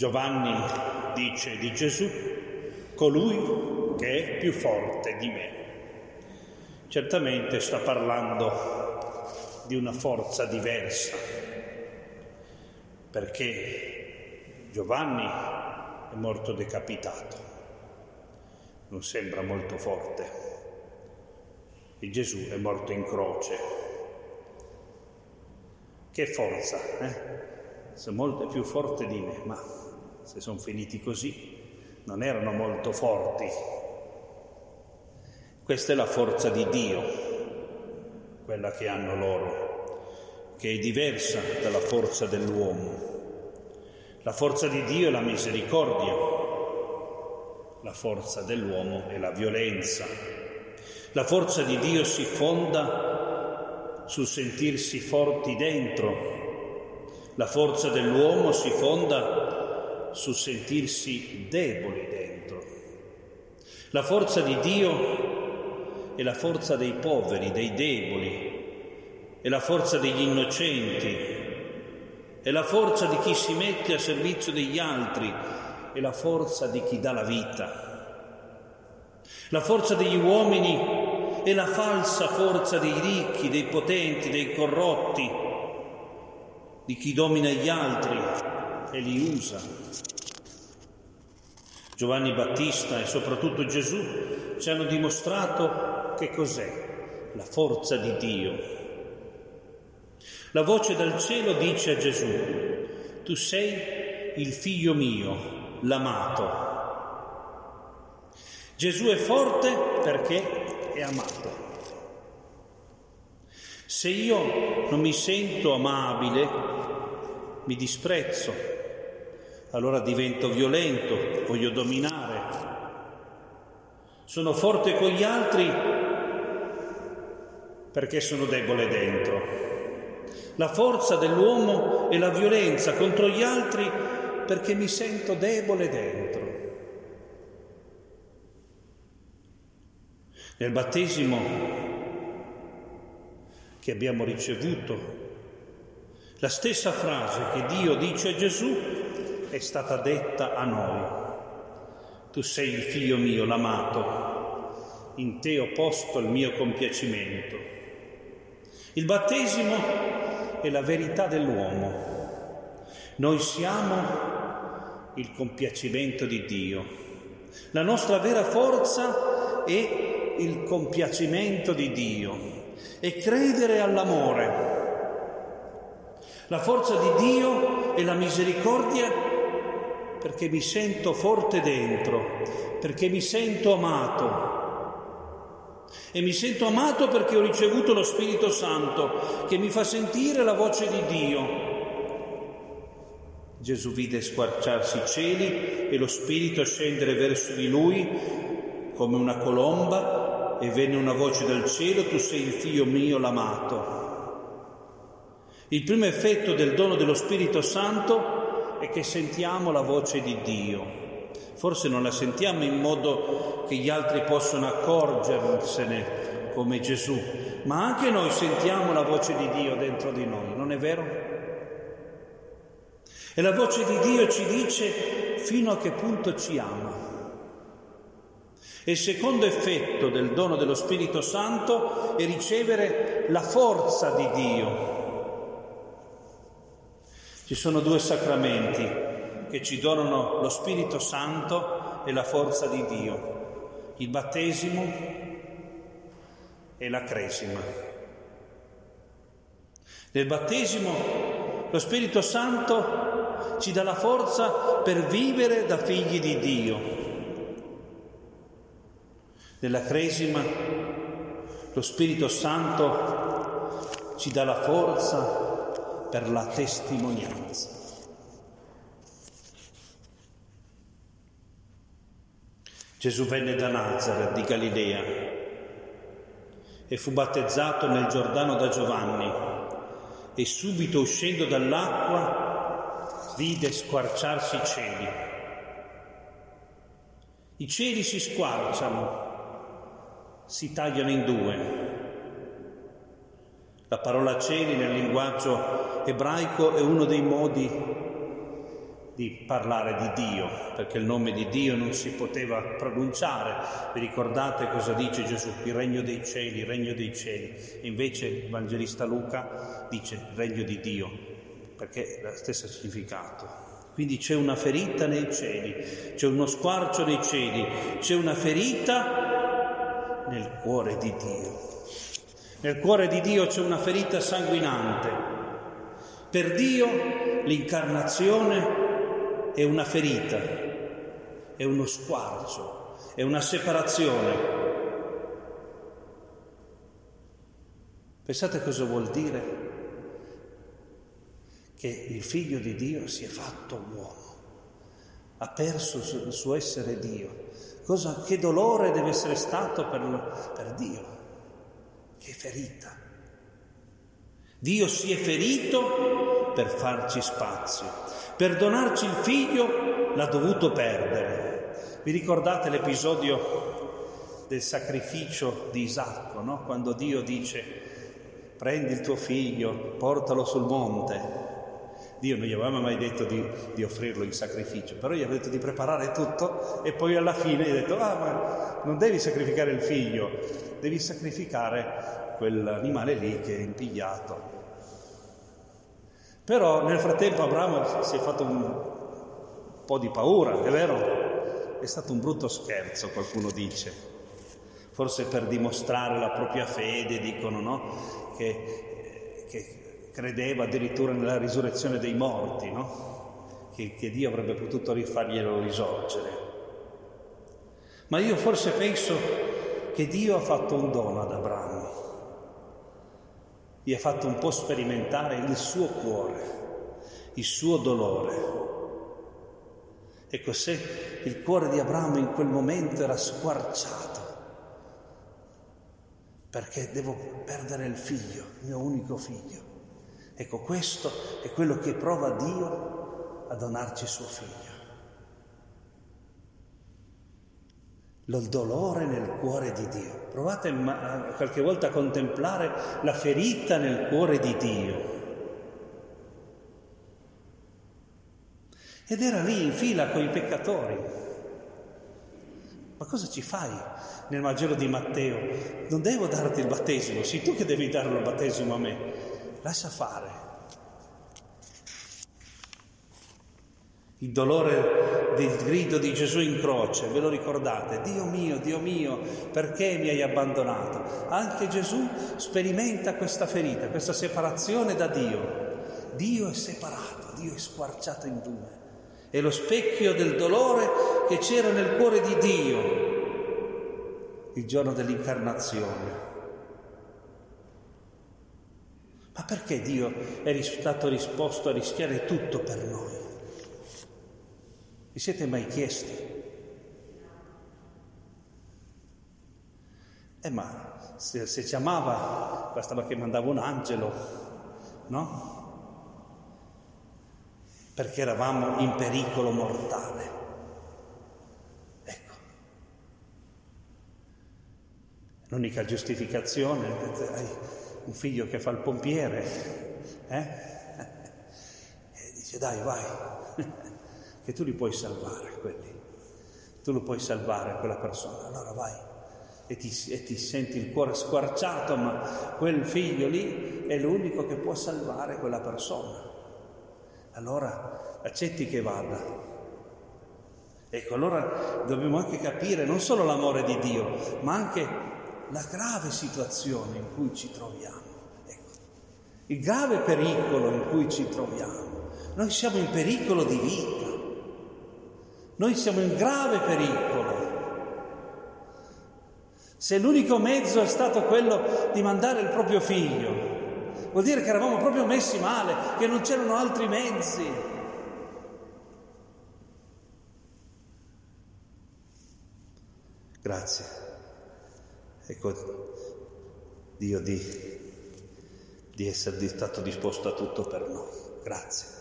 Giovanni dice di Gesù, colui che è più forte di me. Certamente sta parlando di una forza diversa, perché Giovanni è morto decapitato, non sembra molto forte, e Gesù è morto in croce. Che forza, eh? Sono molto più forte di me, ma se sono finiti così, non erano molto forti. Questa è la forza di Dio, quella che hanno loro, che è diversa dalla forza dell'uomo. La forza di Dio è la misericordia, la forza dell'uomo è la violenza. La forza di Dio si fonda sul sentirsi forti dentro, la forza dell'uomo si fonda sul sentirsi deboli dentro. La forza di Dio è la forza dei poveri, dei deboli, è la forza degli innocenti, è la forza di chi si mette a servizio degli altri, è la forza di chi dà la vita. La forza degli uomini è la falsa forza dei ricchi, dei potenti, dei corrotti, di chi domina gli altri e li usa. Giovanni Battista e soprattutto Gesù ci hanno dimostrato che cos'è la forza di Dio. La voce dal cielo dice a Gesù, tu sei il figlio mio, l'amato. Gesù è forte perché è amato. Se io non mi sento amabile, mi disprezzo, allora divento violento, voglio dominare. Sono forte con gli altri perché sono debole dentro. La forza dell'uomo è la violenza contro gli altri perché mi sento debole dentro. Nel battesimo che abbiamo ricevuto la stessa frase che Dio dice a Gesù è stata detta a noi. Tu sei il figlio mio, l'amato, in te ho posto il mio compiacimento. Il battesimo è la verità dell'uomo. Noi siamo il compiacimento di Dio. La nostra vera forza è il compiacimento di Dio e credere all'amore la forza di Dio e la misericordia perché mi sento forte dentro, perché mi sento amato. E mi sento amato perché ho ricevuto lo Spirito Santo che mi fa sentire la voce di Dio. Gesù vide squarciarsi i cieli e lo Spirito scendere verso di lui come una colomba e venne una voce dal cielo, tu sei il figlio mio l'amato. Il primo effetto del dono dello Spirito Santo è che sentiamo la voce di Dio. Forse non la sentiamo in modo che gli altri possano accorgersene come Gesù, ma anche noi sentiamo la voce di Dio dentro di noi, non è vero? E la voce di Dio ci dice fino a che punto ci ama. E il secondo effetto del dono dello Spirito Santo è ricevere la forza di Dio ci sono due sacramenti che ci donano lo Spirito Santo e la forza di Dio, il battesimo e la cresima. Nel battesimo lo Spirito Santo ci dà la forza per vivere da figli di Dio. Nella cresima lo Spirito Santo ci dà la forza per la testimonianza. Gesù venne da Nazareth di Galilea e fu battezzato nel Giordano da Giovanni e subito uscendo dall'acqua vide squarciarsi i cieli. I cieli si squarciano, si tagliano in due la parola cieli nel linguaggio ebraico è uno dei modi di parlare di Dio, perché il nome di Dio non si poteva pronunciare. Vi ricordate cosa dice Gesù? Il regno dei cieli, il regno dei cieli. Invece il Evangelista Luca dice il regno di Dio, perché è lo stesso significato. Quindi c'è una ferita nei cieli, c'è uno squarcio nei cieli, c'è una ferita nel cuore di Dio. Nel cuore di Dio c'è una ferita sanguinante. Per Dio l'incarnazione è una ferita, è uno squarcio, è una separazione. Pensate cosa vuol dire che il figlio di Dio si è fatto uomo, ha perso il suo essere Dio. Cosa, che dolore deve essere stato per, per Dio, che ferita. Dio si è ferito per farci spazio. Per donarci il figlio l'ha dovuto perdere. Vi ricordate l'episodio del sacrificio di Isacco, no? quando Dio dice prendi il tuo figlio, portalo sul monte. Dio non gli aveva mai detto di, di, offrirlo in sacrificio, però gli aveva detto di preparare tutto e poi alla fine gli ha detto, ah ma non devi sacrificare il figlio, devi sacrificare quell'animale lì che è impigliato. Però nel frattempo Abramo si è fatto un po' di paura, è vero? È stato un brutto scherzo, qualcuno dice. Forse per dimostrare la propria fede, dicono, no? Che, credeva addirittura nella risurrezione dei morti, no? Che, che Dio avrebbe potuto rifarglielo risorgere. Ma io forse penso che Dio ha fatto un dono ad Abramo gli ha fatto un po' sperimentare il suo cuore, il suo dolore. Ecco, se il cuore di Abramo in quel momento era squarciato, perché devo perdere il figlio, il mio unico figlio. Ecco, questo è quello che prova Dio a donarci suo figlio. il dolore nel cuore di Dio. Provate qualche volta a contemplare la ferita nel cuore di Dio. Ed era lì in fila con i peccatori. Ma cosa ci fai nel Vangelo di Matteo? Non devo darti il battesimo, sei tu che devi dare il battesimo a me. Lascia fare. Il dolore del grido di Gesù in croce, ve lo ricordate? Dio mio, Dio mio, perché mi hai abbandonato? Anche Gesù sperimenta questa ferita, questa separazione da Dio. Dio è separato, Dio è squarciato in due. È lo specchio del dolore che c'era nel cuore di Dio il giorno dell'incarnazione. Ma perché Dio è stato risposto a rischiare tutto per noi? Vi siete mai chiesti? Eh ma se, se ci amava bastava che mandava un angelo, no? Perché eravamo in pericolo mortale. Ecco. L'unica giustificazione, un figlio che fa il pompiere, eh? E dice dai vai che tu li puoi salvare quelli, tu lo puoi salvare quella persona, allora vai e ti, e ti senti il cuore squarciato, ma quel figlio lì è l'unico che può salvare quella persona. Allora accetti che vada. Ecco, allora dobbiamo anche capire non solo l'amore di Dio, ma anche la grave situazione in cui ci troviamo. Ecco, il grave pericolo in cui ci troviamo. Noi siamo in pericolo di vita. Noi siamo in grave pericolo. Se l'unico mezzo è stato quello di mandare il proprio figlio, vuol dire che eravamo proprio messi male, che non c'erano altri mezzi. Grazie. Ecco Dio di, di essere stato disposto a tutto per noi. Grazie.